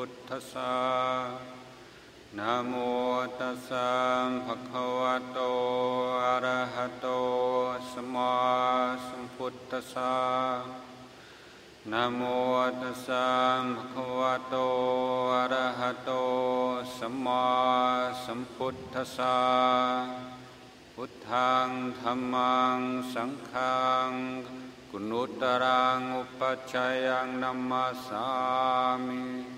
พุทธัสสะนะโมตัสสะภะคะวะโต อะระหะโต สัมมาสัมพุทธัสสะนะโมตัสสะภะคะวะโต อะระหะโต สัมมาสัมพุทธัสสะพุทธังธัมมัง สังฆัง กุณุตตรัง อุปัชฌายังนัมมาสามิ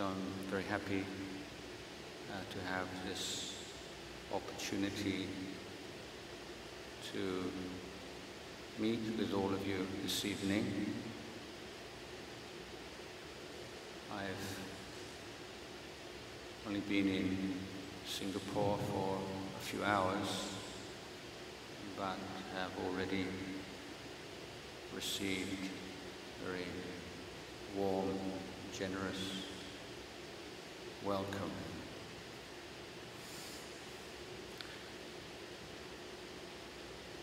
So I'm very happy uh, to have this opportunity to meet with all of you this evening. I've only been in Singapore for a few hours, but have already received very warm, generous welcome.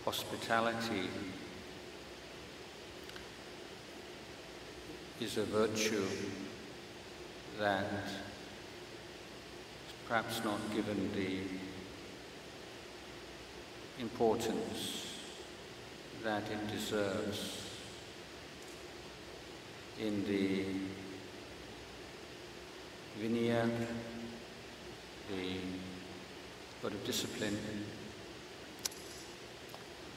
Hospitality is a virtue that is perhaps not given the importance that it deserves in the Vinaya, the code of discipline,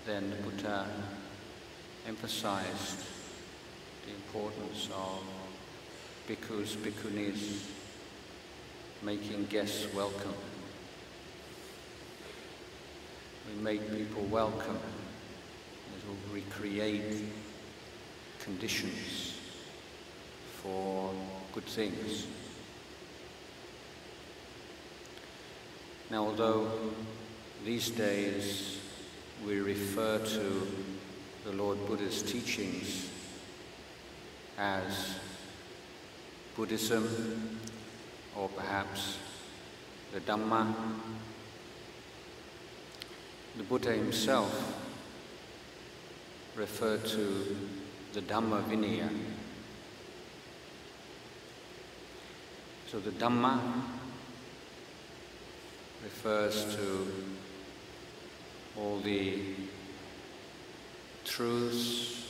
then the Buddha emphasized the importance of bhikkhus, bhikkhunis making guests welcome. We make people welcome as we recreate conditions for good things. Now, although these days we refer to the Lord Buddha's teachings as Buddhism or perhaps the Dhamma, the Buddha himself referred to the Dhamma Vinaya. So the Dhamma refers to all the truths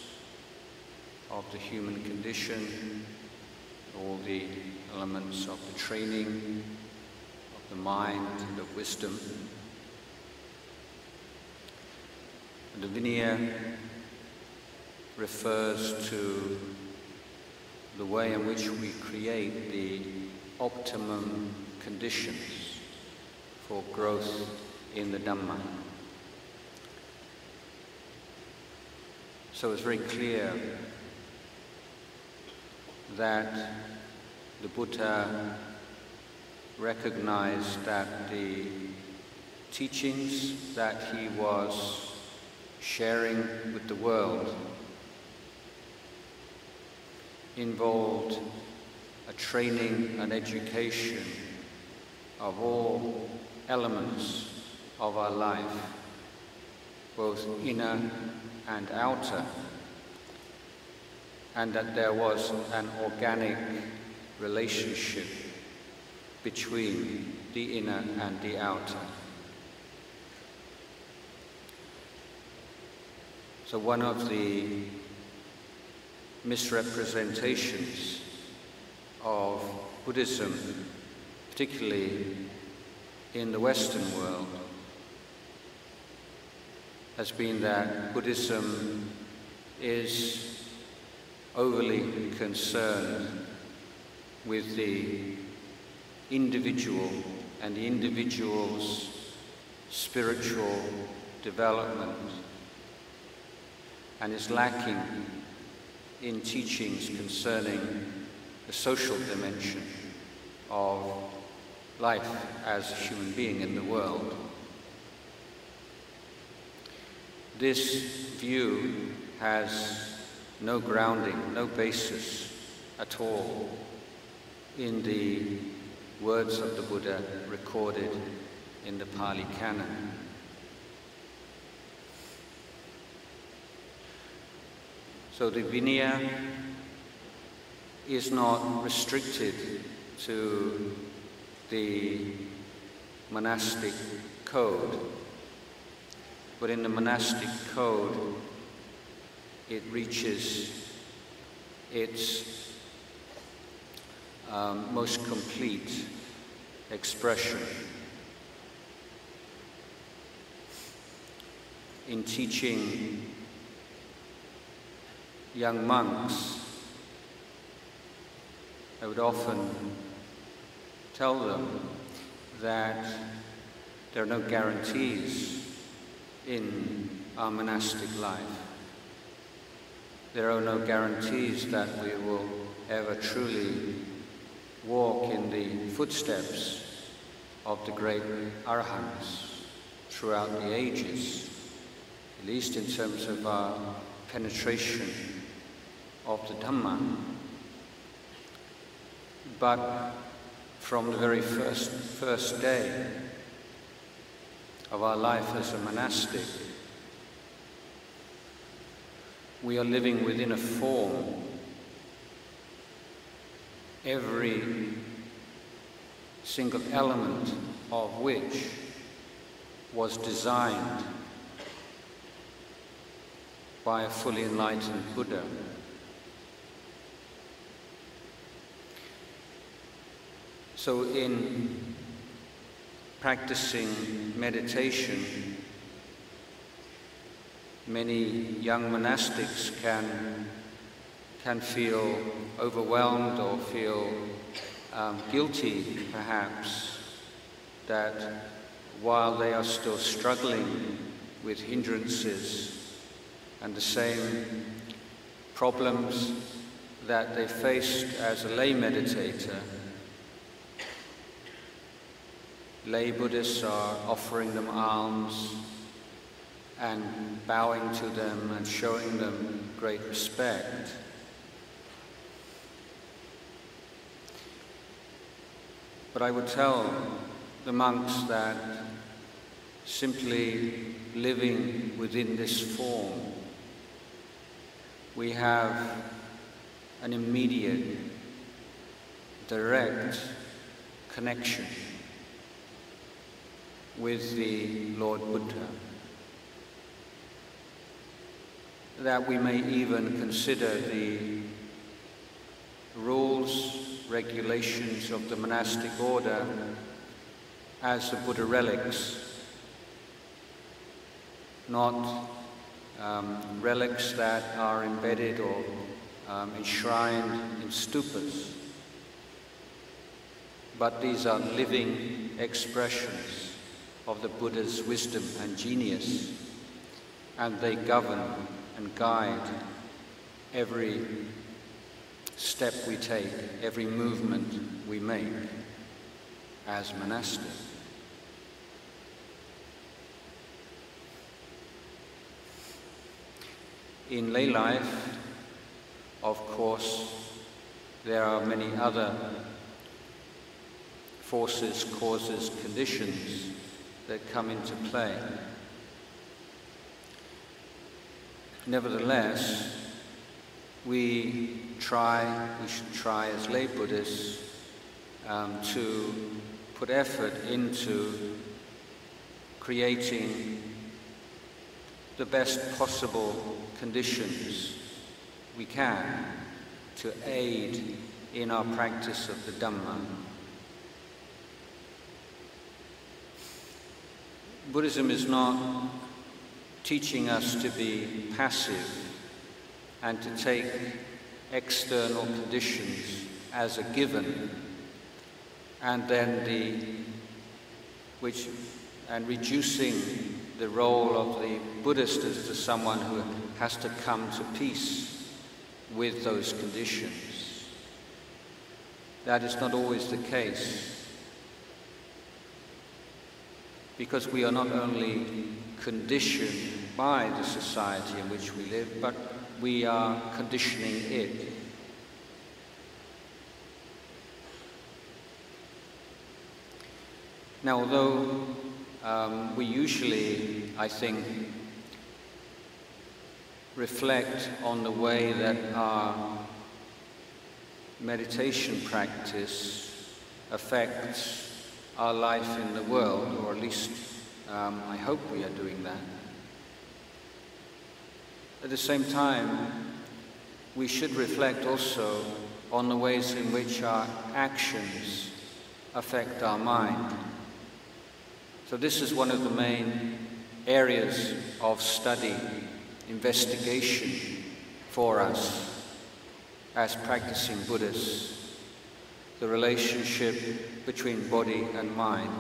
of the human condition, all the elements of the training of the mind and of wisdom. And the Vinaya refers to the way in which we create the optimum conditions for growth in the Dhamma. So it's very clear that the Buddha recognized that the teachings that he was sharing with the world involved a training and education of all elements of our life, both inner and outer, and that there was an organic relationship between the inner and the outer. So, one of the misrepresentations of Buddhism, particularly in the Western world, has been that Buddhism is overly concerned with the individual and the individual's spiritual development and is lacking in teachings concerning the social dimension of life as a human being in the world. This view has no grounding, no basis at all in the words of the Buddha recorded in the Pali Canon. So the Vinaya is not restricted to the monastic code, but in the monastic code it reaches its um, most complete expression. In teaching young monks, I would often tell them that there are no guarantees in our monastic life. There are no guarantees that we will ever truly walk in the footsteps of the great arahants throughout the ages, at least in terms of our penetration of the Dhamma. But from the very first, first day of our life as a monastic, we are living within a form, every single element of which was designed by a fully enlightened Buddha. So, in practicing meditation, many young monastics can, can feel overwhelmed or feel um, guilty, perhaps, that while they are still struggling with hindrances and the same problems that they faced as a lay meditator, lay Buddhists are offering them alms and bowing to them and showing them great respect. But I would tell the monks that simply living within this form, we have an immediate, direct connection with the Lord Buddha. That we may even consider the rules, regulations of the monastic order as the Buddha relics, not um, relics that are embedded or um, enshrined in stupas, but these are living expressions of the Buddha's wisdom and genius, and they govern and guide every step we take, every movement we make as monastic. In lay life, of course, there are many other forces, causes, conditions that come into play. Nevertheless, we try, we should try as lay Buddhists um, to put effort into creating the best possible conditions we can to aid in our practice of the Dhamma. Buddhism is not teaching us to be passive and to take external conditions as a given and then the which and reducing the role of the Buddhist as to someone who has to come to peace with those conditions. That is not always the case because we are not only conditioned by the society in which we live, but we are conditioning it. Now, although um, we usually, I think, reflect on the way that our meditation practice affects our life in the world, or at least um, I hope we are doing that. At the same time, we should reflect also on the ways in which our actions affect our mind. So, this is one of the main areas of study, investigation for us as practicing Buddhists. The relationship between body and mind,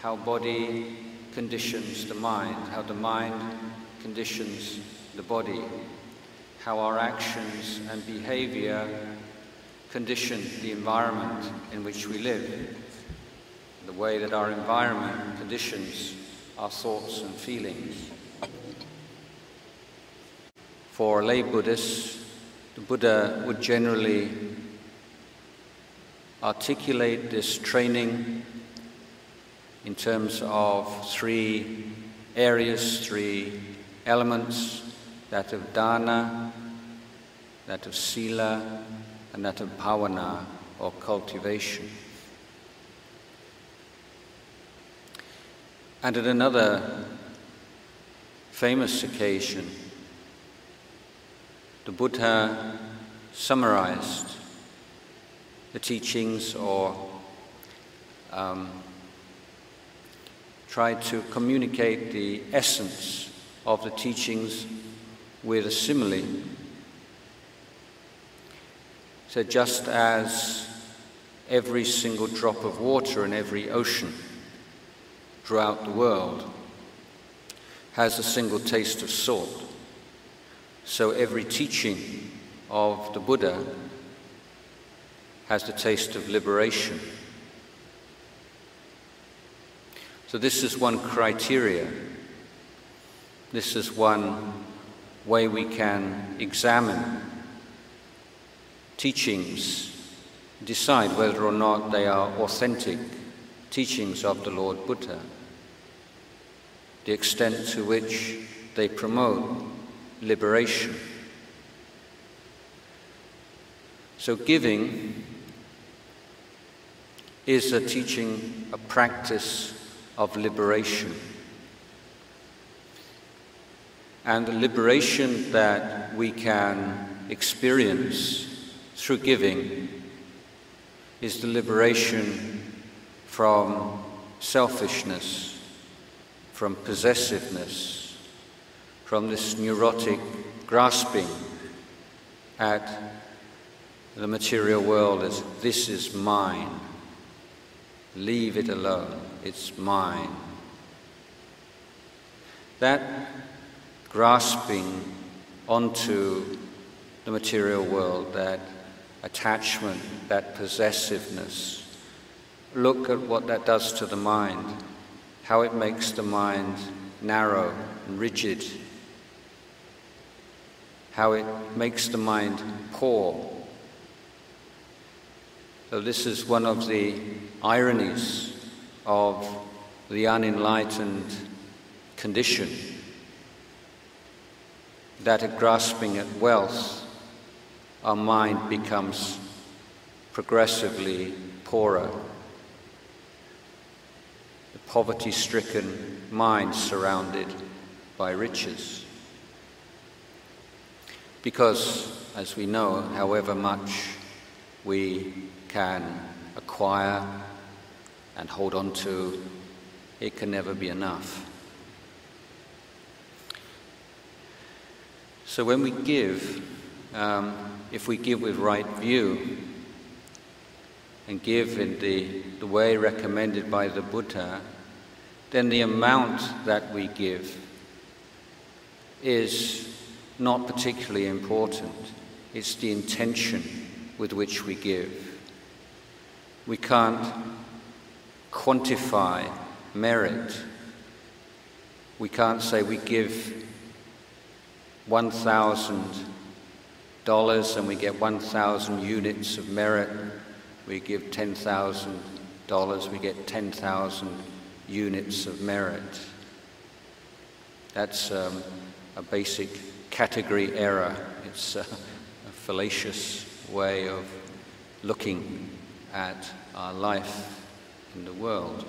how body conditions the mind, how the mind conditions the body, how our actions and behavior condition the environment in which we live the way that our environment conditions our thoughts and feelings. For lay Buddhists, the Buddha would generally articulate this training in terms of three areas, three elements that of dana, that of sila, and that of bhavana or cultivation. And at another famous occasion, the Buddha summarized the teachings or um, tried to communicate the essence of the teachings with a simile. So, just as every single drop of water in every ocean throughout the world has a single taste of salt. So every teaching of the Buddha has the taste of liberation. So this is one criteria. This is one way we can examine teachings, decide whether or not they are authentic teachings of the Lord Buddha the extent to which they promote liberation. So, giving is a teaching, a practice of liberation. And the liberation that we can experience through giving is the liberation from selfishness from possessiveness, from this neurotic grasping at the material world as this is mine. Leave it alone, it's mine. That grasping onto the material world, that attachment, that possessiveness, look at what that does to the mind how it makes the mind narrow and rigid, how it makes the mind poor. So, this is one of the ironies of the unenlightened condition that at grasping at wealth, our mind becomes progressively poorer The poverty stricken mind surrounded by riches. Because, as we know, however much we can acquire and hold on to, it can never be enough. So when we give, um, if we give with right view and give in the, the way recommended by the Buddha, then the amount that we give is not particularly important. It's the intention with which we give. We can't quantify merit. We can't say we give $1,000 and we get 1,000 units of merit. We give $10,000, we get 10,000 units of merit. That's um, a basic category error. It's a, a fallacious way of looking at our life in the world.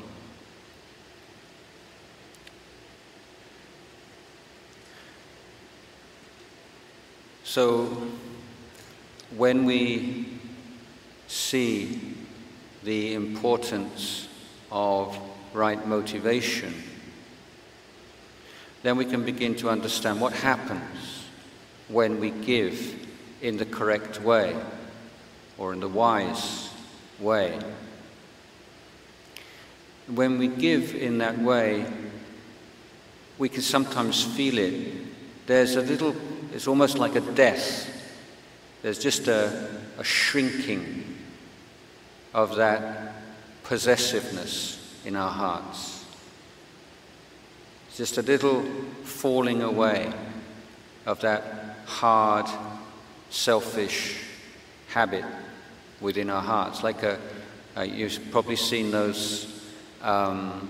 So, when we see the importance of right motivation, then we can begin to understand what happens when we give in the correct way or in the wise way. When we give in that way, we can sometimes feel it. There's a little, it's almost like a death. There's just a, a shrinking of that possessiveness in our hearts. It's just a little falling away of that hard, selfish habit within our hearts. Like a, uh, you've probably seen those um,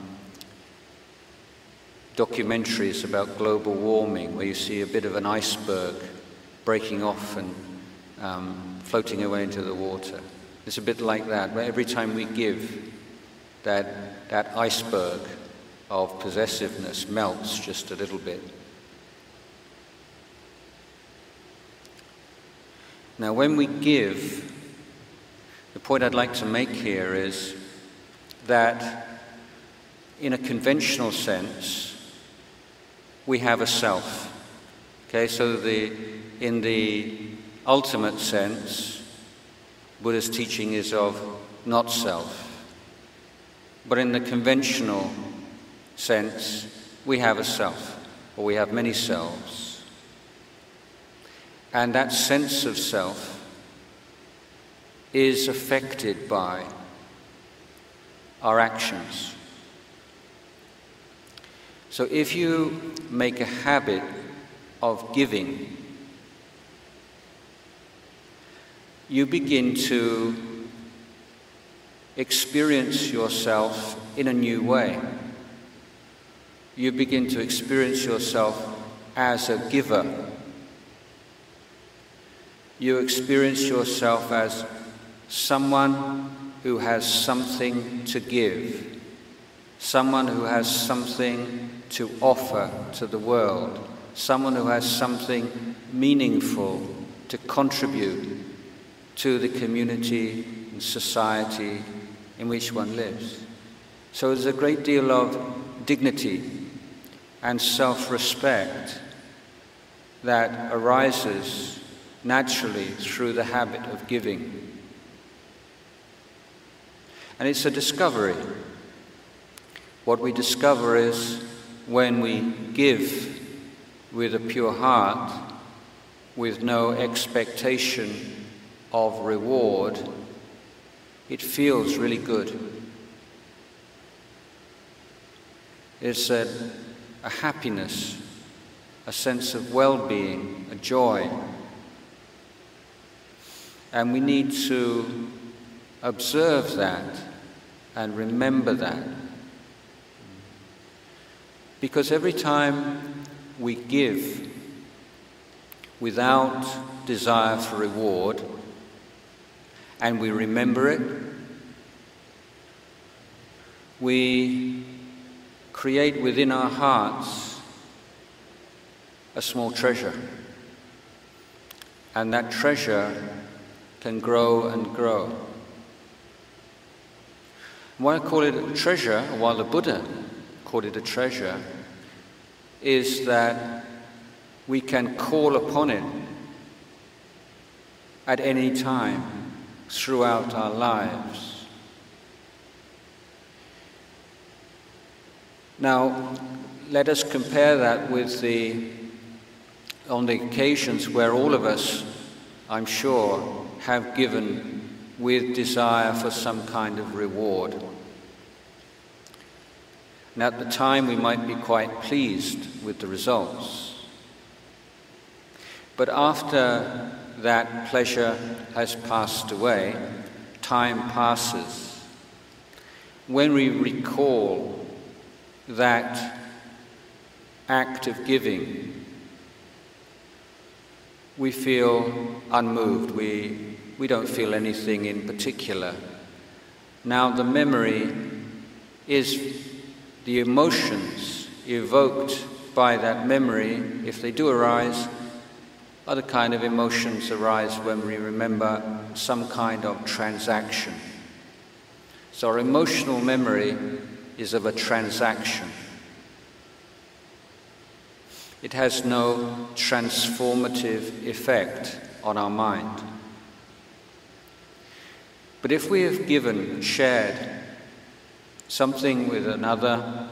documentaries about global warming where you see a bit of an iceberg breaking off and um, floating away into the water. It's a bit like that, where every time we give, that, that iceberg of possessiveness melts just a little bit. Now, when we give, the point I'd like to make here is that in a conventional sense, we have a self. Okay, so the, in the ultimate sense, Buddha's teaching is of not self. But in the conventional sense, we have a self, or we have many selves. And that sense of self is affected by our actions. So if you make a habit of giving, you begin to experience yourself in a new way. You begin to experience yourself as a giver. You experience yourself as someone who has something to give, someone who has something to offer to the world, someone who has something meaningful to contribute to the community and society in which one lives. So there's a great deal of dignity and self respect that arises naturally through the habit of giving. And it's a discovery. What we discover is when we give with a pure heart, with no expectation of reward, it feels really good. It's a, a happiness, a sense of well being, a joy. And we need to observe that and remember that. Because every time we give without desire for reward, and we remember it, we create within our hearts a small treasure. And that treasure can grow and grow. Why I call it a treasure, while the Buddha called it a treasure, is that we can call upon it at any time throughout our lives. Now, let us compare that with the, on the occasions where all of us, I'm sure, have given with desire for some kind of reward. And at the time, we might be quite pleased with the results. But after that pleasure has passed away, time passes. When we recall that act of giving, we feel unmoved. We, we don't feel anything in particular. Now, the memory is the emotions evoked by that memory, if they do arise, other kind of emotions arise when we remember some kind of transaction. So our emotional memory is of a transaction. It has no transformative effect on our mind. But if we have given, shared something with another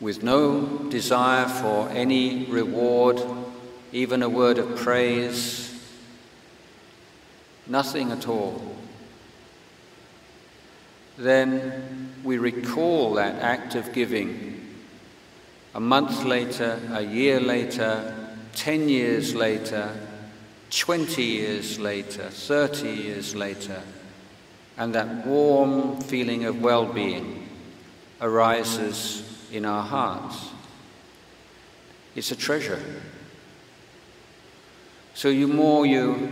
with no desire for any reward, even a word of praise, nothing at all, then we recall that act of giving. A month later, a year later, 10 years later, 20 years later, 30 years later, and that warm feeling of well being arises in our hearts. It's a treasure. So, the more you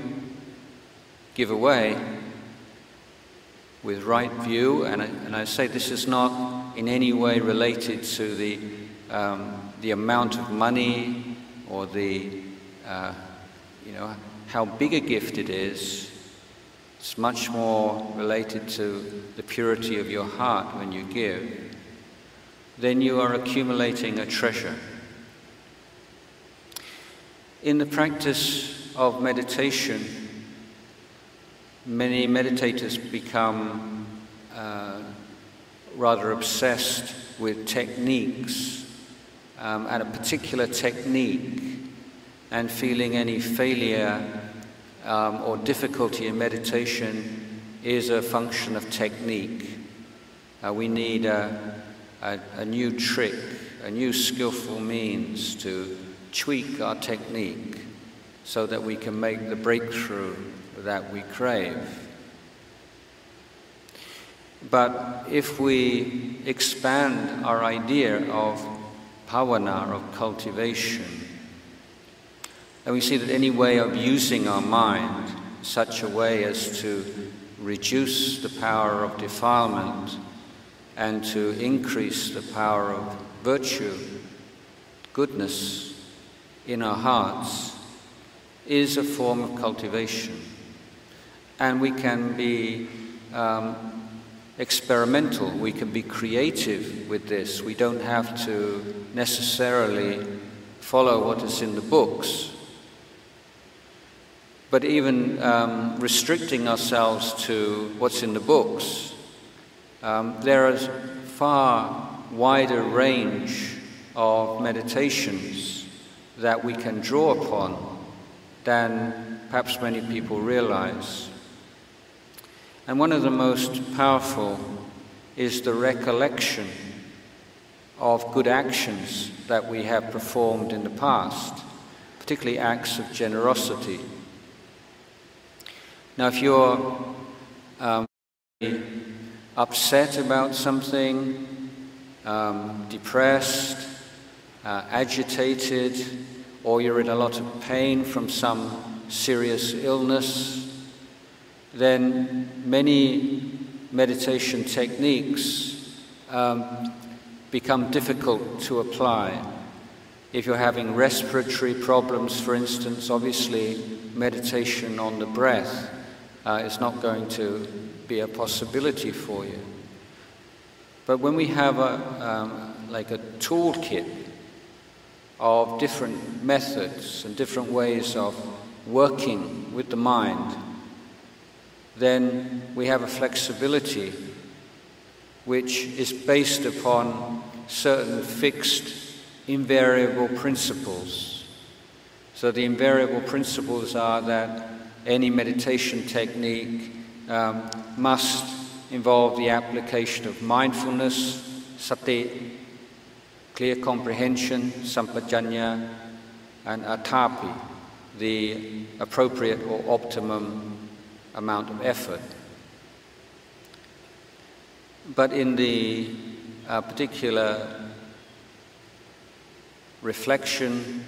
give away with right view, and I, and I say this is not in any way related to the, um, the amount of money or the, uh, you know, how big a gift it is. It's much more related to the purity of your heart when you give then you are accumulating a treasure. In the practice of meditation, many meditators become uh, rather obsessed with techniques um, and a particular technique, and feeling any failure um, or difficulty in meditation is a function of technique. Uh, we need a a, a new trick, a new skillful means to tweak our technique so that we can make the breakthrough that we crave. But if we expand our idea of bhavana, of cultivation, and we see that any way of using our mind such a way as to reduce the power of defilement and to increase the power of virtue, goodness in our hearts is a form of cultivation. And we can be um, experimental, we can be creative with this. We don't have to necessarily follow what is in the books. But even um, restricting ourselves to what's in the books um, there is far wider range of meditations that we can draw upon than perhaps many people realize. And one of the most powerful is the recollection of good actions that we have performed in the past, particularly acts of generosity. Now, if you're um, upset about something, um, depressed, uh, agitated, or you're in a lot of pain from some serious illness, then many meditation techniques um, become difficult to apply. If you're having respiratory problems, for instance, obviously meditation on the breath uh, is not going to be a possibility for you. But when we have a, um, like a toolkit of different methods and different ways of working with the mind, then we have a flexibility which is based upon certain fixed, invariable principles. So the invariable principles are that any meditation technique um, must involve the application of mindfulness, sati, clear comprehension, sampajanya, and atapi, the appropriate or optimum amount of effort. But in the a particular reflection,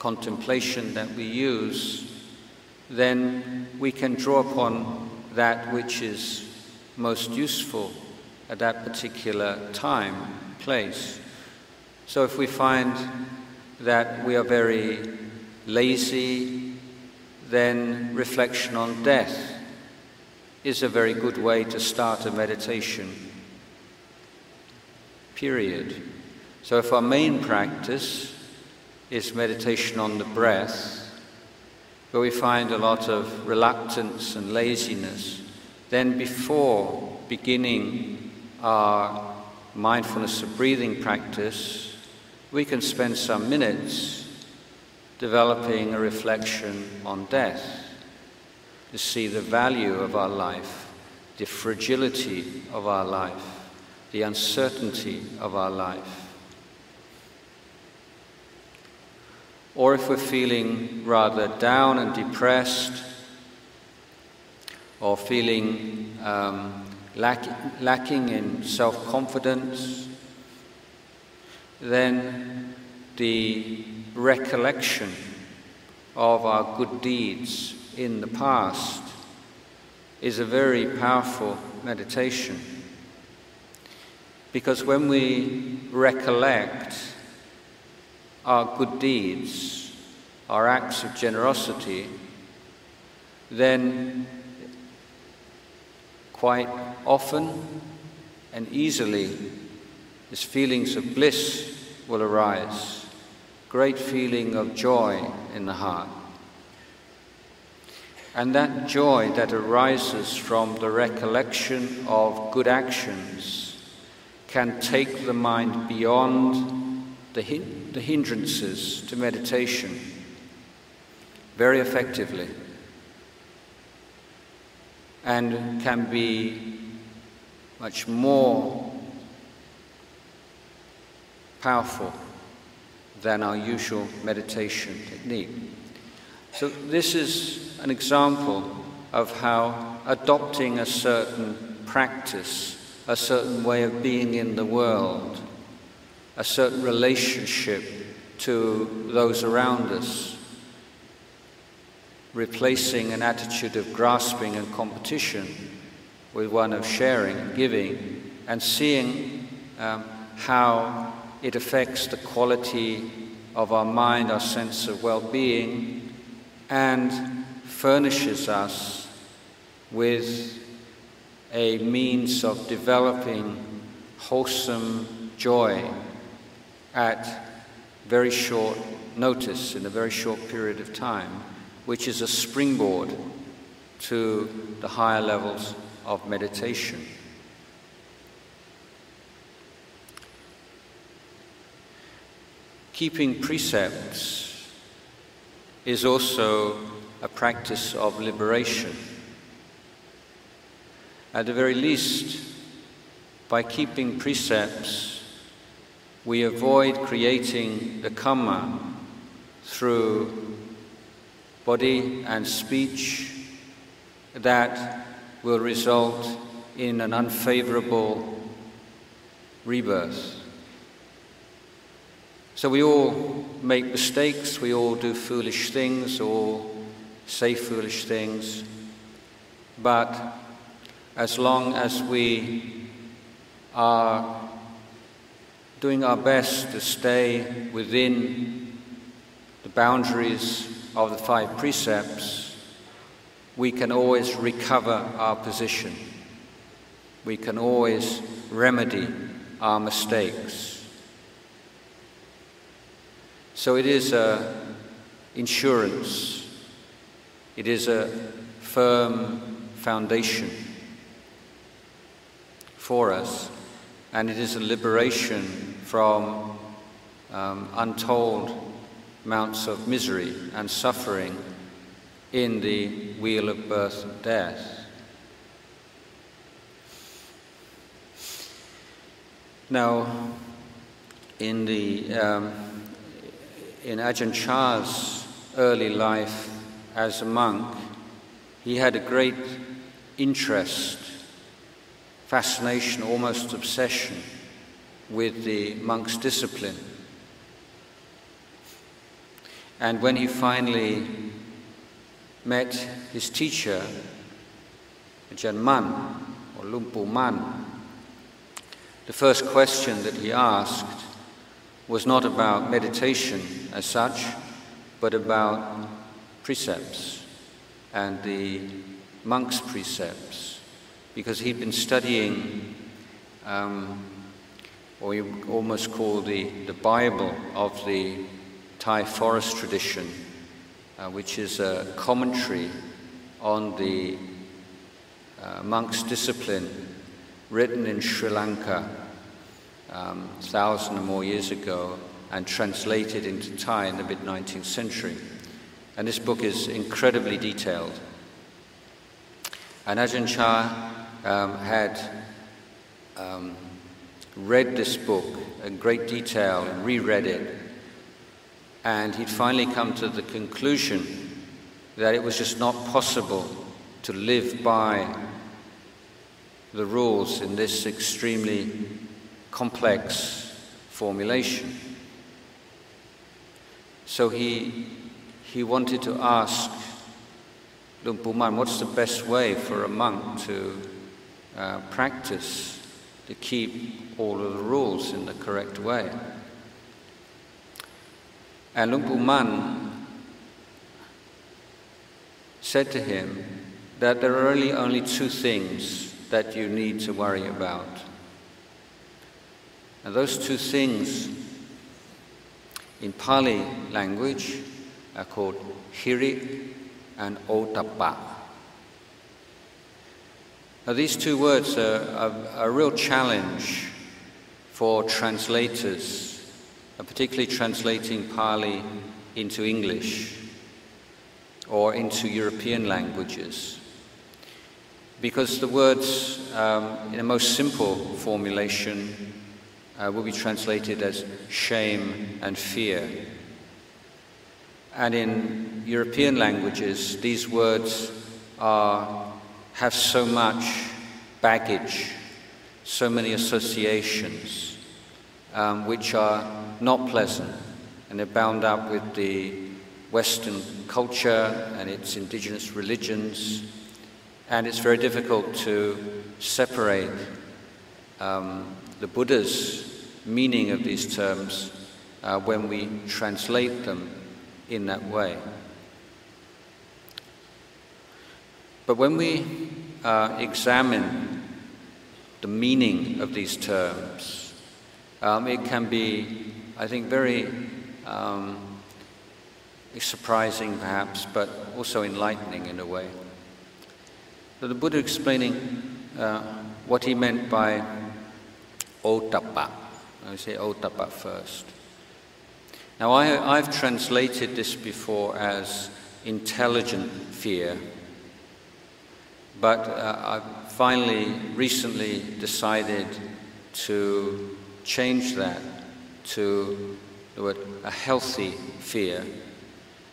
contemplation that we use, then we can draw upon that which is most useful at that particular time, place. So if we find that we are very lazy, then reflection on death is a very good way to start a meditation. Period. So if our main practice is meditation on the breath, where we find a lot of reluctance and laziness, then before beginning our mindfulness of breathing practice, we can spend some minutes developing a reflection on death, to see the value of our life, the fragility of our life, the uncertainty of our life. Or if we're feeling rather down and depressed, or feeling um, lack, lacking in self confidence, then the recollection of our good deeds in the past is a very powerful meditation. Because when we recollect our good deeds, our acts of generosity, then quite often and easily these feelings of bliss will arise, great feeling of joy in the heart. And that joy that arises from the recollection of good actions can take the mind beyond the, hin- the hindrances to meditation very effectively and can be much more powerful than our usual meditation technique. So, this is an example of how adopting a certain practice, a certain way of being in the world, a certain relationship to those around us, replacing an attitude of grasping and competition with one of sharing giving, and seeing um, how it affects the quality of our mind, our sense of well being, and furnishes us with a means of developing wholesome joy at very short notice, in a very short period of time, which is a springboard to the higher levels of meditation. Keeping precepts is also a practice of liberation. At the very least, by keeping precepts, we avoid creating the karma through body and speech that will result in an unfavorable rebirth. So we all make mistakes, we all do foolish things, or say foolish things, but as long as we are doing our best to stay within the boundaries of the five precepts, we can always recover our position. We can always remedy our mistakes. So it is a insurance. It is a firm foundation for us, and it is a liberation from um, untold amounts of misery and suffering in the wheel of birth and death. Now, in the um, in Ajahn Chah's early life as a monk, he had a great interest, fascination, almost obsession with the monk's discipline. And when he finally met his teacher, Ajahn Mun, or Luang Pu Mun, the first question that he asked was not about meditation as such, but about precepts and the monk's precepts, because he'd been studying um, or you almost call the, the Bible of the Thai forest tradition, uh, which is a commentary on the uh, monk's discipline written in Sri Lanka um, thousand or more years ago and translated into Thai in the mid 19th century. And this book is incredibly detailed. And Ajahn Chah um, had um, read this book in great detail and reread it, and he'd finally come to the conclusion that it was just not possible to live by the rules in this extremely complex formulation. So he, he wanted to ask Mun, what's the best way for a monk to uh, practice to keep all of the rules in the correct way. And Luang Pu Mun said to him that there are really only two things that you need to worry about. And those two things in Pali language are called hiri and ottappa. Now, these two words are, a real challenge for translators, particularly translating Pali into English or into European languages. Because the words, um, in a most simple formulation, uh, will be translated as shame and fear. And in European languages, these words are have so much baggage, so many associations, um, which are not pleasant, and they're bound up with the Western culture and its indigenous religions, and it's very difficult to separate um, the Buddha's meaning of these terms uh, when we translate them in that way. But when we uh, examine the meaning of these terms, um, it can be, I think, very um, surprising perhaps, but also enlightening in a way. So the Buddha explaining uh, what he meant by ottappa. I say ottappa first. Now, I, I've translated this before as intelligent fear but uh, I finally, recently decided to change that to a healthy fear.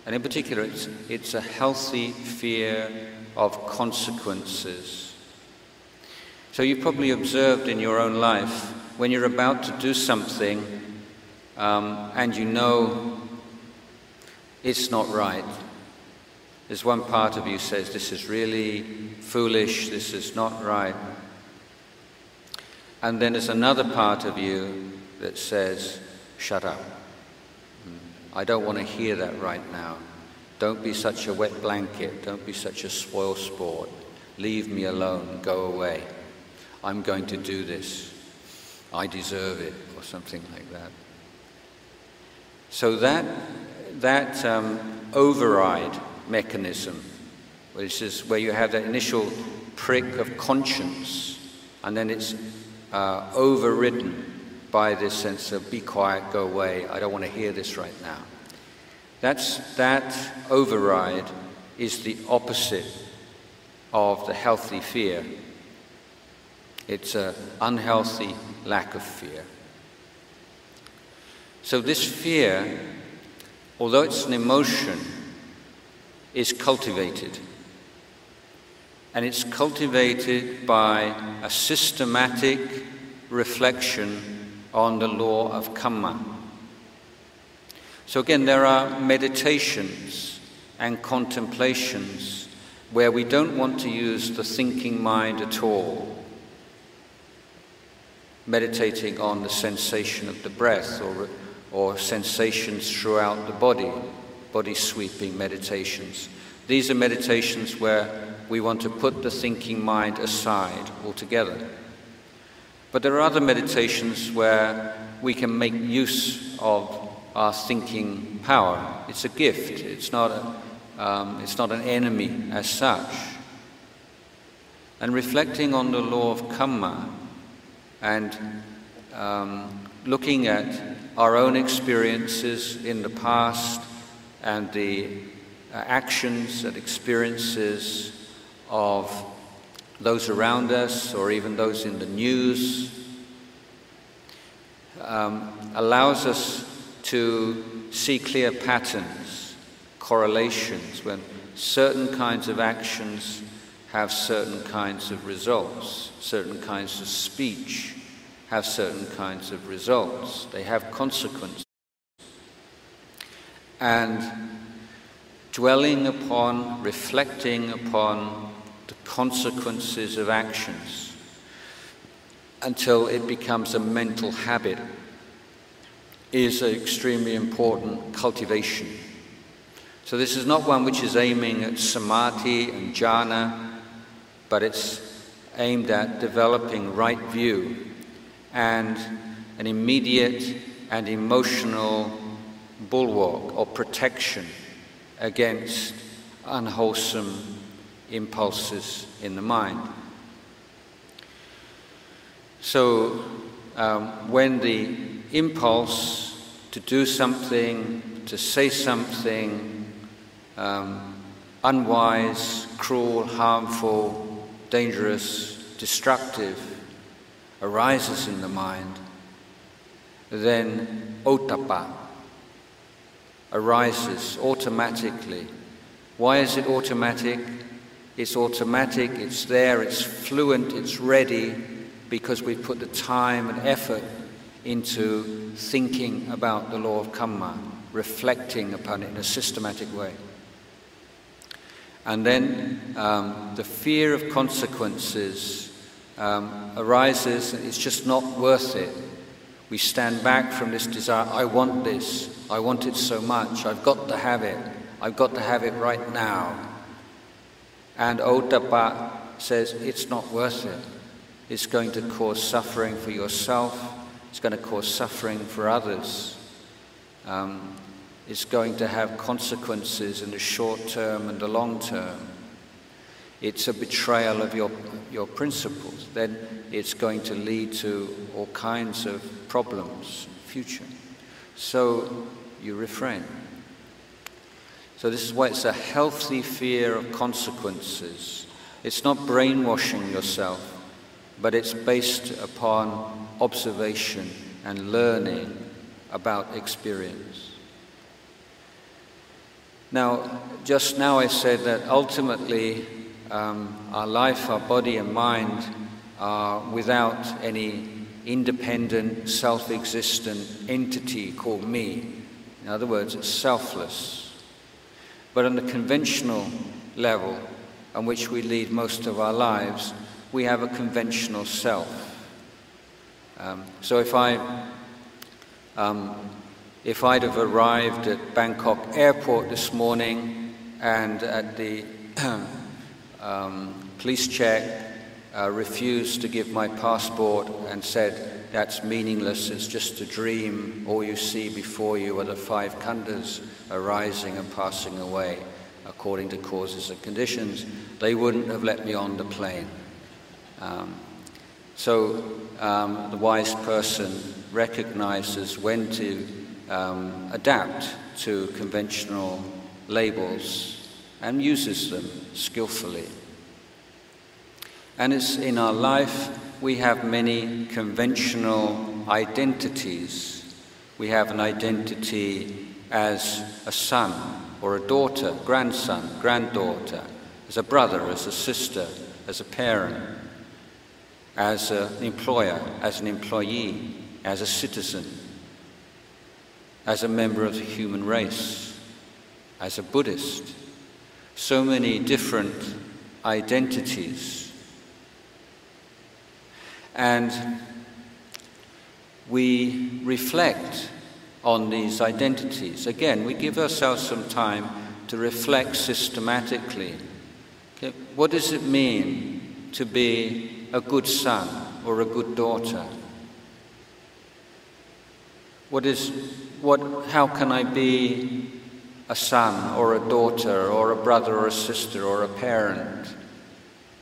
And in particular, it's, it's a healthy fear of consequences. So you've probably observed in your own life when you're about to do something um, and you know it's not right, there's one part of you says, This is really foolish, this is not right. And then there's another part of you that says, Shut up. I don't want to hear that right now. Don't be such a wet blanket. Don't be such a spoil sport. Leave me alone. Go away. I'm going to do this. I deserve it, or something like that. So that, that um, override mechanism, which is where you have that initial prick of conscience, and then it's uh, overridden by this sense of be quiet, go away, I don't want to hear this right now. That's, that override is the opposite of the healthy fear. It's an unhealthy lack of fear. So, this fear, although it's an emotion, is cultivated. And it's cultivated by a systematic reflection on the law of karma. So, again, there are meditations and contemplations where we don't want to use the thinking mind at all. Meditating on the sensation of the breath or, or sensations throughout the body, body sweeping meditations. These are meditations where we want to put the thinking mind aside altogether. But there are other meditations where we can make use of our thinking power. It's a gift, it's not, a, um, it's not an enemy as such. And reflecting on the law of karma and um, looking at our own experiences in the past and the uh, actions and experiences of those around us or even those in the news um, allows us to see clear patterns, correlations, when certain kinds of actions have certain kinds of results, certain kinds of speech have certain kinds of results, they have consequences. And dwelling upon, reflecting upon consequences of actions until it becomes a mental habit is an extremely important cultivation. So, this is not one which is aiming at samadhi and jhana, but it's aimed at developing right view and an immediate and emotional bulwark or protection against unwholesome impulses in the mind. So, um, when the impulse to do something, to say something um, unwise, cruel, harmful, dangerous, destructive arises in the mind, then ottappa arises automatically. Why is it automatic? It's automatic, it's there, it's fluent, it's ready because we've put the time and effort into thinking about the law of karma, reflecting upon it in a systematic way. And then um, the fear of consequences um, arises, and it's just not worth it. We stand back from this desire I want this, I want it so much, I've got to have it, I've got to have it right now. And Ottappa says it's not worth it. It's going to cause suffering for yourself, it's going to cause suffering for others. Um, it's going to have consequences in the short term and the long term. It's a betrayal of your, your principles. Then it's going to lead to all kinds of problems in the future. So you refrain. So this is why it's a healthy fear of consequences. It's not brainwashing yourself, but it's based upon observation and learning about experience. Now, just now I said that ultimately um, our life, our body, and mind are without any independent, self existent entity called me. In other words, it's selfless. But on the conventional level on which we lead most of our lives, we have a conventional self. Um, so if I um, if I'd have arrived at Bangkok airport this morning and at the um, police check uh, refused to give my passport and said that's meaningless, it's just a dream, all you see before you are the five khandhas arising and passing away according to causes and conditions, they wouldn't have let me on the plane. Um, so um, the wise person recognizes when to um, adapt to conventional labels and uses them skillfully. And it's in our life we have many conventional identities. We have an identity as a son or a daughter, grandson, granddaughter, as a brother, as a sister, as a parent as an employer, as an employee, as a citizen, as a member of the human race, as a Buddhist. So many different identities. And we reflect on these identities. Again, we give ourselves some time to reflect systematically. Okay, what does it mean to be a good son or a good daughter? What is, what, how can I be a son or a daughter or a brother or a sister or a parent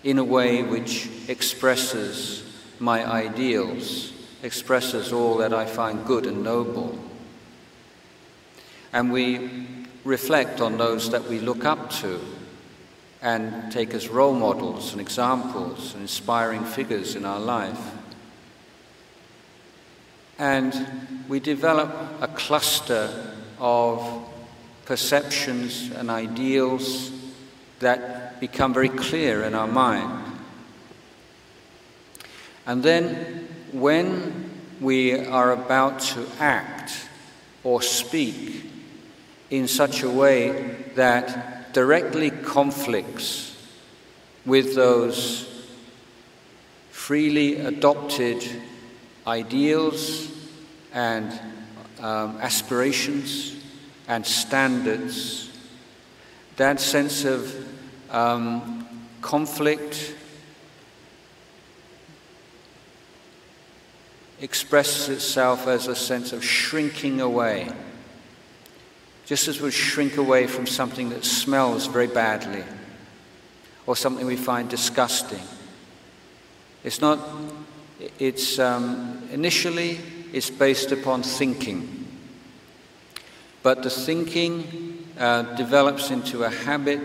in a way which expresses my ideals, expresses all that I find good and noble? And we reflect on those that we look up to and take as role models and examples and inspiring figures in our life. And we develop a cluster of perceptions and ideals that become very clear in our mind. And then when we are about to act or speak in such a way that directly conflicts with those freely adopted ideals and um, aspirations and standards, that sense of um, conflict expresses itself as a sense of shrinking away just as we shrink away from something that smells very badly or something we find disgusting. It's not, it's um, initially, it's based upon thinking. But the thinking uh, develops into a habit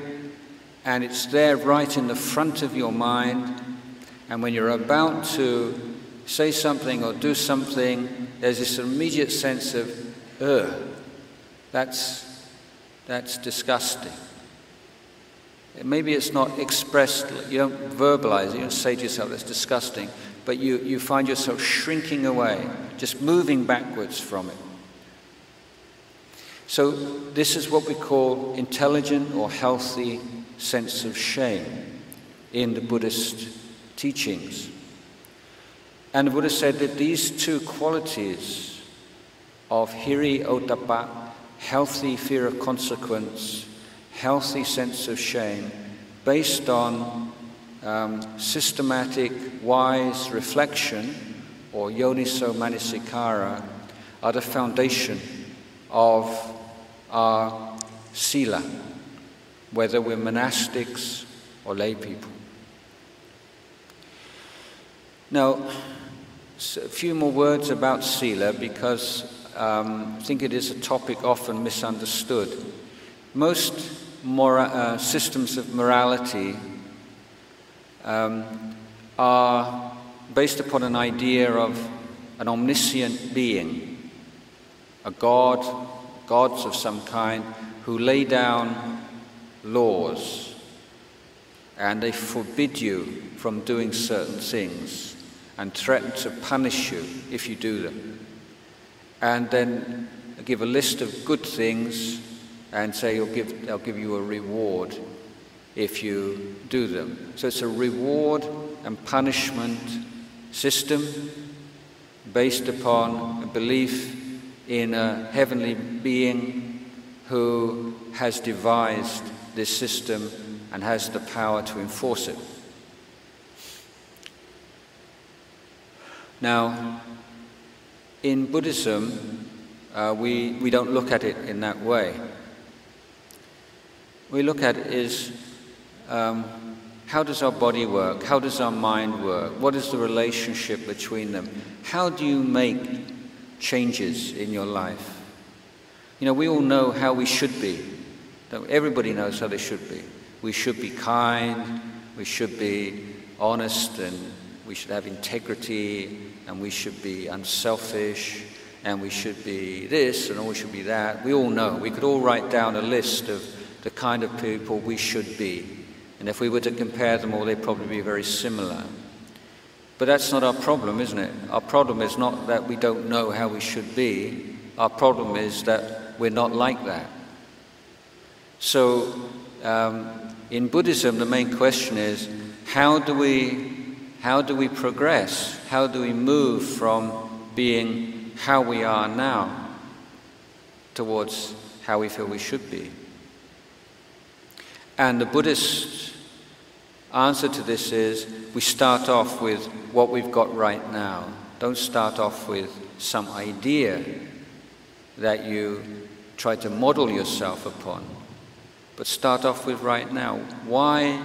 and it's there right in the front of your mind. And when you're about to say something or do something, there's this immediate sense of, ugh, that's, that's disgusting. Maybe it's not expressed, you don't verbalize it, you don't say to yourself, that's disgusting, but you, you find yourself shrinking away, just moving backwards from it. So, this is what we call intelligent or healthy sense of shame in the Buddhist teachings. And the Buddha said that these two qualities of hiri ottappa healthy fear of consequence, healthy sense of shame, based on um, systematic, wise reflection, or yoniso manasikara, are the foundation of our sila, whether we're monastics or lay people. Now, a few more words about sila because um, I think it is a topic often misunderstood. Most mora- uh, systems of morality um, are based upon an idea of an omniscient being, a god, gods of some kind, who lay down laws and they forbid you from doing certain things and threaten to punish you if you do them and then give a list of good things and say you'll give, they'll give you a reward if you do them. So it's a reward and punishment system based upon a belief in a heavenly being who has devised this system and has the power to enforce it. Now, in Buddhism, uh, we, we don't look at it in that way. We look at it as um, how does our body work? How does our mind work? What is the relationship between them? How do you make changes in your life? You know, we all know how we should be. Everybody knows how they should be. We should be kind, we should be honest, and we should have integrity, and we should be unselfish and we should be this and we should be that. We all know. We could all write down a list of the kind of people we should be. And if we were to compare them all, they'd probably be very similar. But that's not our problem, isn't it? Our problem is not that we don't know how we should be. Our problem is that we're not like that. So, um, in Buddhism, the main question is how do we, how do we progress? How do we move from being how we are now towards how we feel we should be? And the Buddhist answer to this is we start off with what we've got right now. Don't start off with some idea that you try to model yourself upon, but start off with right now. Why,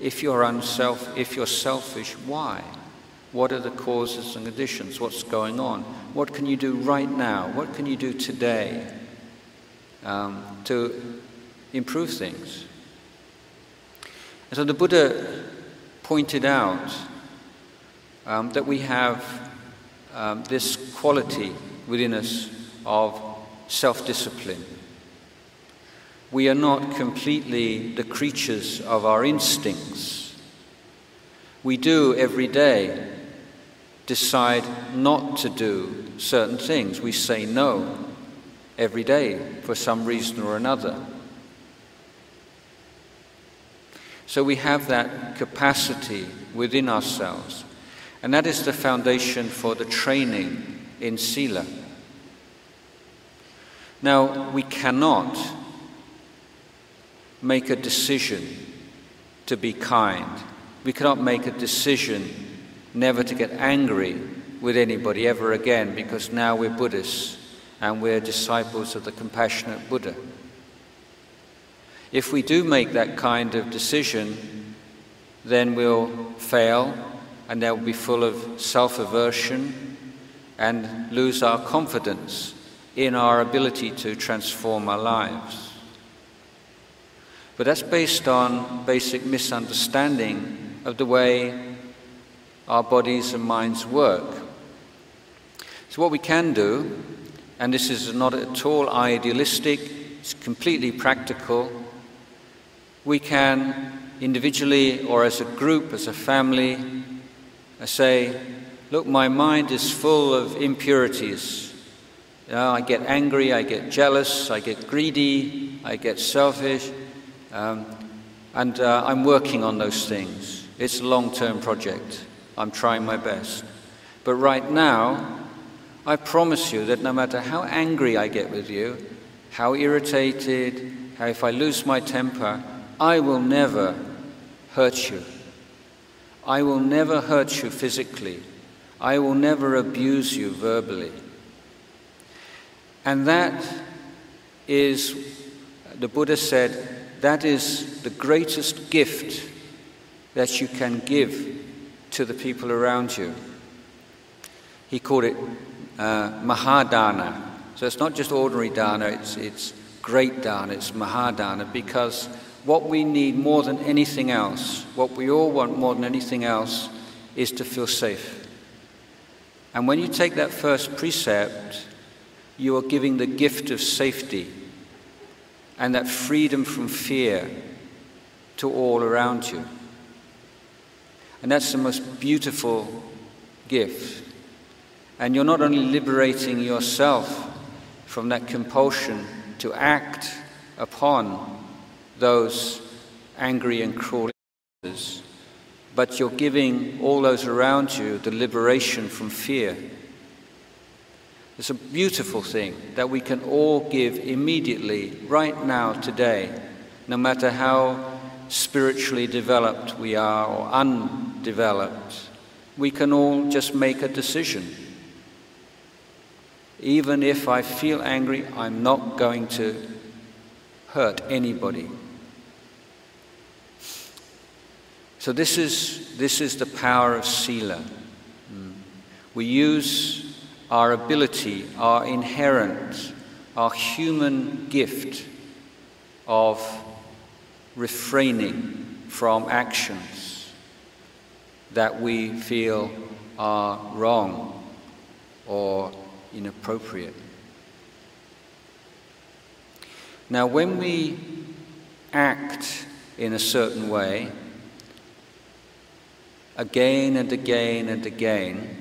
if you're unself, if you're selfish, why? What are the causes and conditions? What's going on? What can you do right now? What can you do today um, to improve things? And so the Buddha pointed out um, that we have um, this quality within us of self discipline. We are not completely the creatures of our instincts. We do every day decide not to do certain things. We say no every day for some reason or another. So we have that capacity within ourselves. And that is the foundation for the training in Sila. Now, we cannot make a decision to be kind. We cannot make a decision never to get angry with anybody ever again because now we're Buddhists and we're disciples of the compassionate Buddha. If we do make that kind of decision, then we'll fail and they'll be full of self aversion and lose our confidence in our ability to transform our lives. But that's based on basic misunderstanding of the way our bodies and minds work. So, what we can do, and this is not at all idealistic, it's completely practical, we can individually or as a group, as a family, uh, say, Look, my mind is full of impurities. You know, I get angry, I get jealous, I get greedy, I get selfish, um, and uh, I'm working on those things. It's a long term project. I'm trying my best. But right now, I promise you that no matter how angry I get with you, how irritated, how if I lose my temper, I will never hurt you. I will never hurt you physically. I will never abuse you verbally. And that is, the Buddha said, that is the greatest gift that you can give to the people around you. He called it uh, Mahadana. So it's not just ordinary dana, it's, it's great dana, it's Mahadana, because what we need more than anything else, what we all want more than anything else, is to feel safe. And when you take that first precept, you are giving the gift of safety and that freedom from fear to all around you. And that's the most beautiful gift. And you're not only liberating yourself from that compulsion to act upon those angry and cruel others, but you're giving all those around you the liberation from fear. It's a beautiful thing that we can all give immediately, right now, today, no matter how spiritually developed we are or undeveloped. We can all just make a decision. Even if I feel angry, I'm not going to hurt anybody. So, this is, this is the power of Sila. Mm. We use our ability, our inherent, our human gift of refraining from actions that we feel are wrong or inappropriate. Now, when we act in a certain way, again and again and again,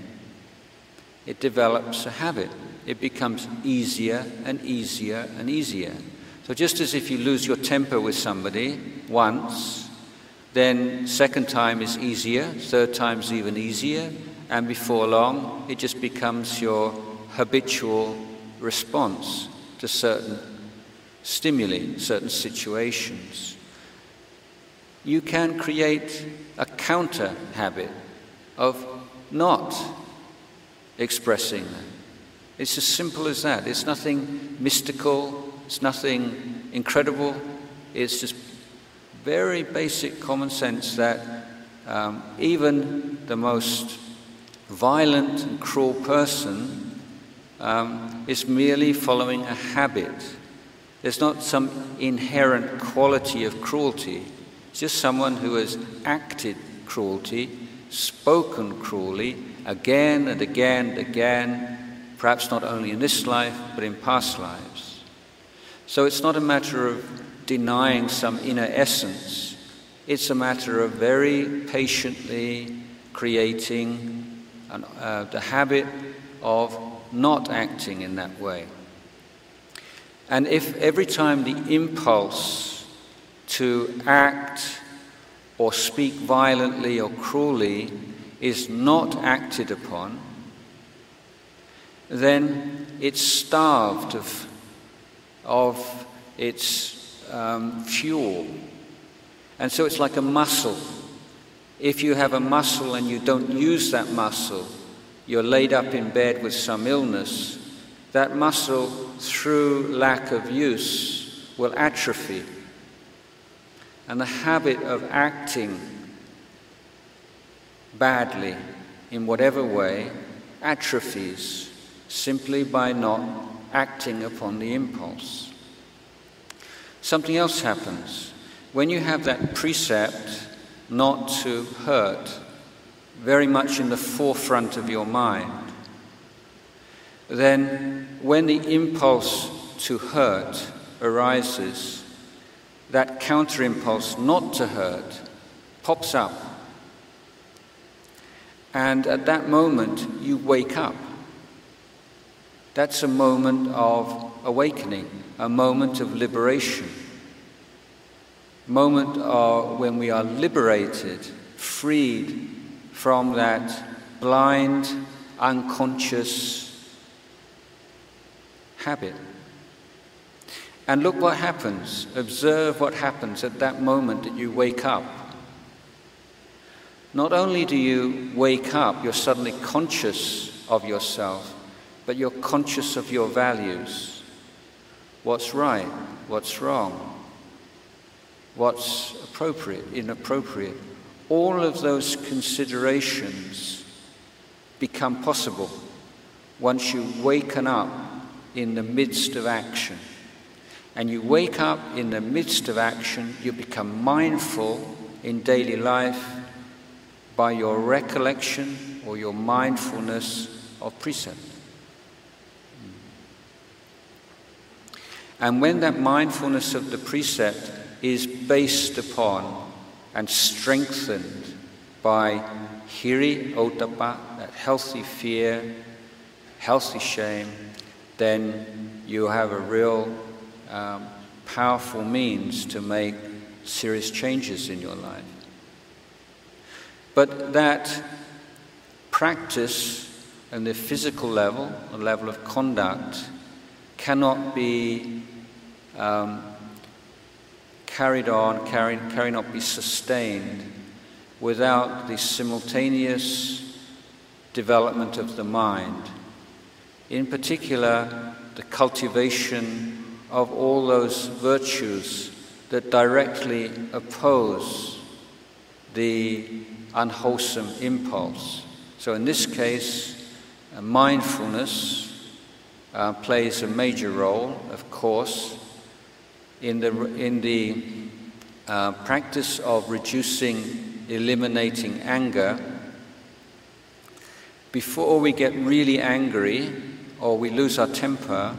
it develops a habit. It becomes easier and easier and easier. So just as if you lose your temper with somebody once, then second time is easier, third time is even easier, and before long it just becomes your habitual response to certain stimuli, certain situations. You can create a counter habit of not expressing them. It's as simple as that. It's nothing mystical, it's nothing incredible. It's just very basic common sense that um, even the most violent and cruel person um, is merely following a habit. There's not some inherent quality of cruelty. It's just someone who has acted cruelty, spoken cruelly, again and again and again, perhaps not only in this life, but in past lives. So it's not a matter of denying some inner essence, it's a matter of very patiently creating an, uh, the habit of not acting in that way. And if every time the impulse to act or speak violently or cruelly is not acted upon, then it's starved of, of its um, fuel. And so it's like a muscle. If you have a muscle and you don't use that muscle, you're laid up in bed with some illness, that muscle, through lack of use, will atrophy. And the habit of acting badly in whatever way atrophies simply by not acting upon the impulse. Something else happens. When you have that precept not to hurt very much in the forefront of your mind, then when the impulse to hurt arises, that counter impulse not to hurt pops up and at that moment, you wake up. That's a moment of awakening, a moment of liberation, moment of when we are liberated, freed from that blind, unconscious habit. And look what happens. Observe what happens at that moment that you wake up. Not only do you wake up, you're suddenly conscious of yourself, but you're conscious of your values. What's right? What's wrong? What's appropriate? Inappropriate? All of those considerations become possible once you've waken up in the midst of action. And you wake up in the midst of action, you become mindful in daily life by your recollection or your mindfulness of precept. And when that mindfulness of the precept is based upon and strengthened by hiri ottappa, that healthy fear, healthy shame, then you have a real um, powerful means to make serious changes in your life. But that practice and the physical level, the level of conduct, cannot be um, carried on, carry, cannot be sustained without the simultaneous development of the mind. In particular, the cultivation of all those virtues that directly oppose the unwholesome impulse. So, in this case, uh, mindfulness uh, plays a major role, of course, in the, in the uh, practice of reducing, eliminating anger. Before we get really angry or we lose our temper,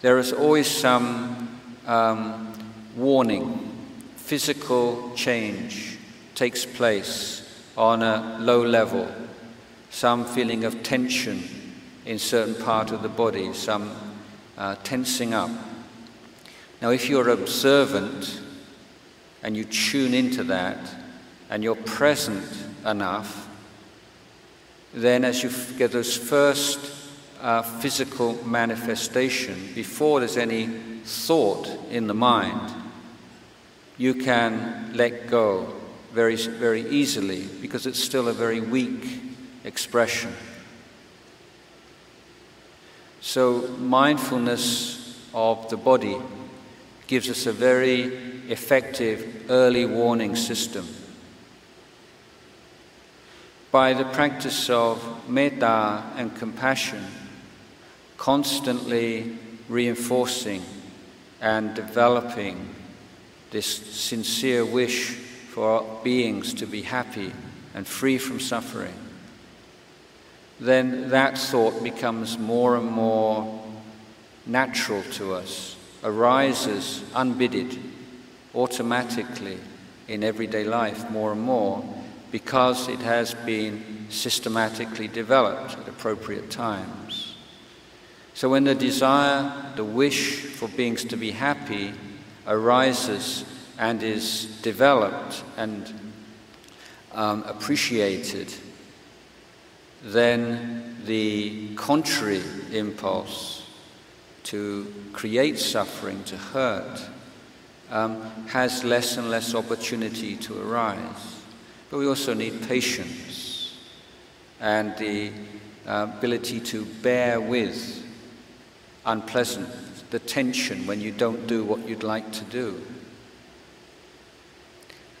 there is always some um, warning, physical change takes place on a low level, some feeling of tension in certain part of the body, some uh, tensing up. Now, if you're observant and you tune into that and you're present enough, then as you get those first uh, physical manifestation, before there's any thought in the mind, you can let go very, very easily because it's still a very weak expression. So, mindfulness of the body gives us a very effective early warning system. By the practice of metta and compassion, constantly reinforcing and developing this sincere wish for beings to be happy and free from suffering, then that thought becomes more and more natural to us arises unbidded, automatically in everyday life more and more because it has been systematically developed at appropriate times. So when the desire, the wish for beings to be happy arises and is developed and um, appreciated, then the contrary impulse to create suffering, to hurt, um, has less and less opportunity to arise. But we also need patience and the uh, ability to bear with unpleasant, the tension when you don't do what you'd like to do.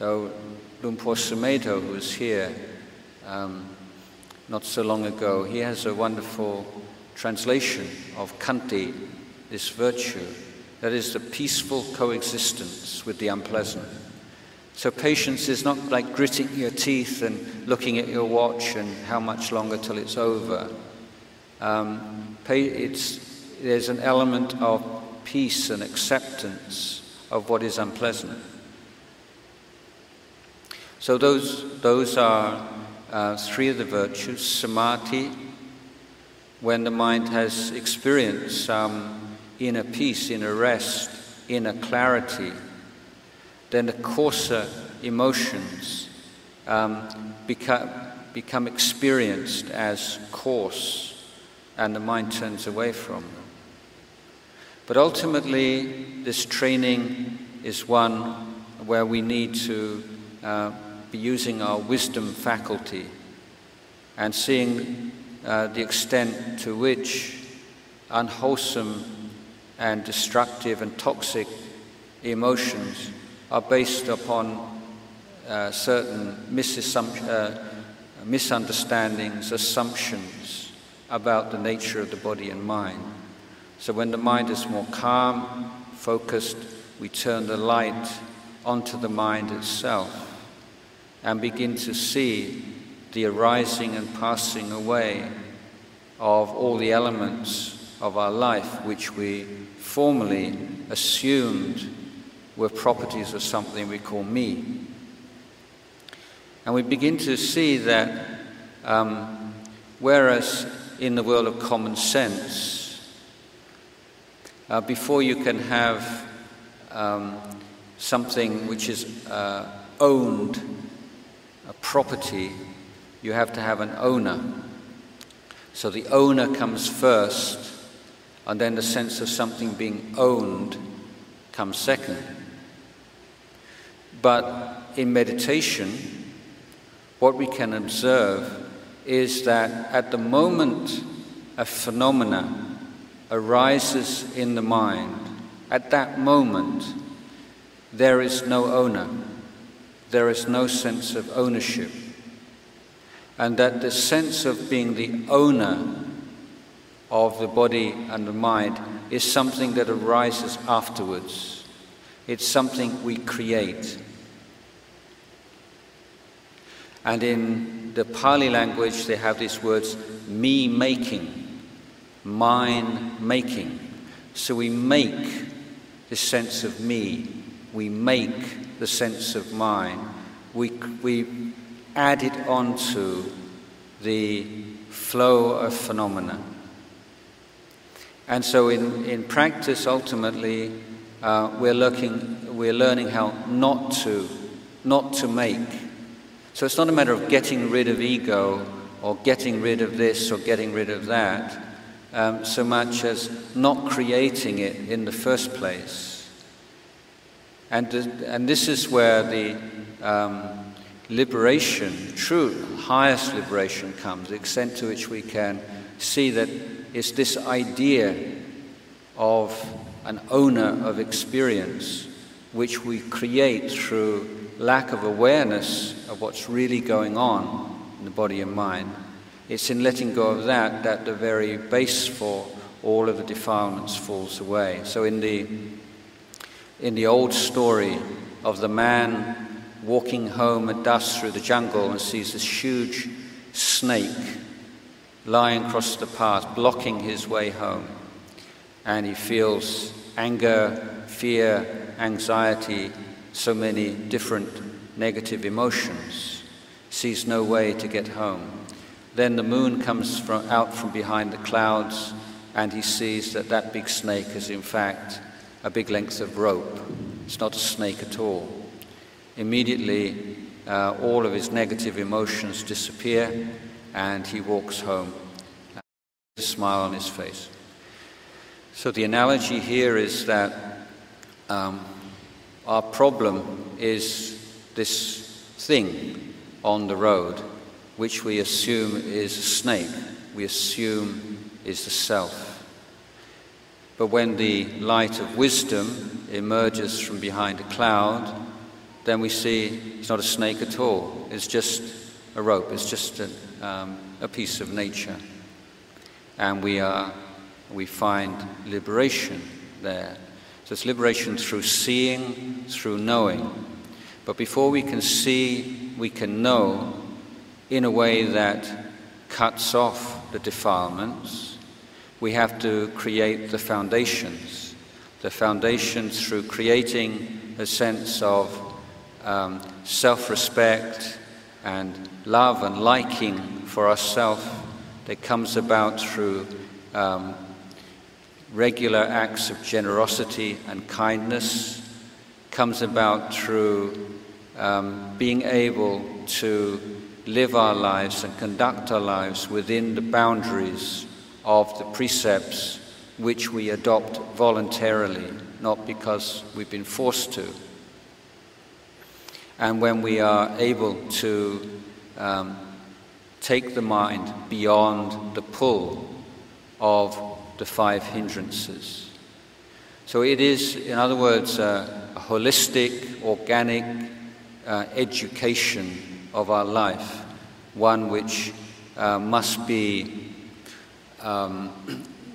So Luang Por Sumedho, who was here um, not so long ago, he has a wonderful translation of Khanti, this virtue, that is the peaceful coexistence with the unpleasant. So patience is not like gritting your teeth and looking at your watch and how much longer till it's over. Um, it's, there's an element of peace and acceptance of what is unpleasant. So those, those are uh, three of the virtues, samadhi, when the mind has experienced some inner peace, inner rest, inner clarity, then the coarser emotions um, become, become experienced as coarse and the mind turns away from them. But ultimately, this training is one where we need to uh, be using our wisdom faculty and seeing uh, the extent to which unwholesome and destructive and toxic emotions are based upon uh, certain uh, misunderstandings, assumptions about the nature of the body and mind. So when the mind is more calm, focused, we turn the light onto the mind itself and begin to see the arising and passing away of all the elements of our life which we formerly assumed were properties of something we call me. And we begin to see that um, whereas in the world of common sense, uh, before you can have um, something which is uh, owned, a property, you have to have an owner. So the owner comes first, and then the sense of something being owned comes second. But in meditation, what we can observe is that at the moment a phenomena arises in the mind, at that moment there is no owner, there is no sense of ownership and that the sense of being the owner of the body and the mind is something that arises afterwards. It's something we create. And in the Pali language, they have these words me making, mine making. So we make the sense of me, we make the sense of mind, we, we added onto the flow of phenomena. And so, in, in practice, ultimately, uh, we're, looking, we're learning how not to, not to make. So, it's not a matter of getting rid of ego or getting rid of this or getting rid of that, um, so much as not creating it in the first place. And, and this is where the um, liberation, true, highest liberation comes, the extent to which we can see that it's this idea of an owner of experience which we create through lack of awareness of what's really going on in the body and mind. It's in letting go of that that the very base for all of the defilements falls away. So in the in the old story of the man walking home at dusk through the jungle and sees this huge snake lying across the path, blocking his way home. And he feels anger, fear, anxiety, so many different negative emotions, sees no way to get home. Then the moon comes from, out from behind the clouds, and he sees that that big snake is, in fact, a big length of rope. It's not a snake at all. Immediately, uh, all of his negative emotions disappear, and he walks home, with a smile on his face. So, the analogy here is that um, our problem is this thing on the road, which we assume is a snake, we assume is the self. But when the light of wisdom emerges from behind a cloud, then we see it's not a snake at all. It's just a rope. It's just a, um, a piece of nature. And we, are, we find liberation there. So it's liberation through seeing, through knowing. But before we can see, we can know in a way that cuts off the defilements, we have to create the foundations. The foundations through creating a sense of um, self respect and love and liking for ourselves that comes about through um, regular acts of generosity and kindness, comes about through um, being able to live our lives and conduct our lives within the boundaries of the precepts which we adopt voluntarily, not because we've been forced to. And when we are able to um, take the mind beyond the pull of the five hindrances. So it is, in other words, a, a holistic, organic uh, education of our life, one which uh, must be um,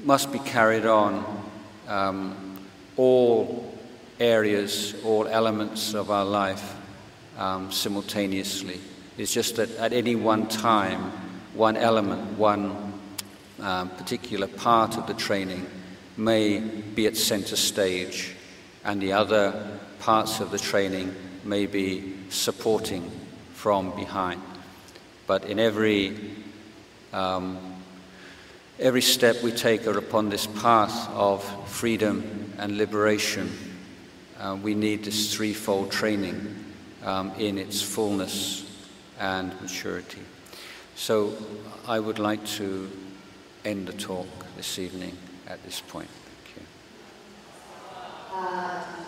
must be carried on um, all areas, all elements of our life um, simultaneously. It's just that at any one time, one element, one um, particular part of the training may be at center stage, and the other parts of the training may be supporting from behind. But in every um, every step we take are upon this path of freedom and liberation. Uh, we need this threefold training um, in its fullness and maturity. So I would like to end the talk this evening at this point. Thank you. Uh.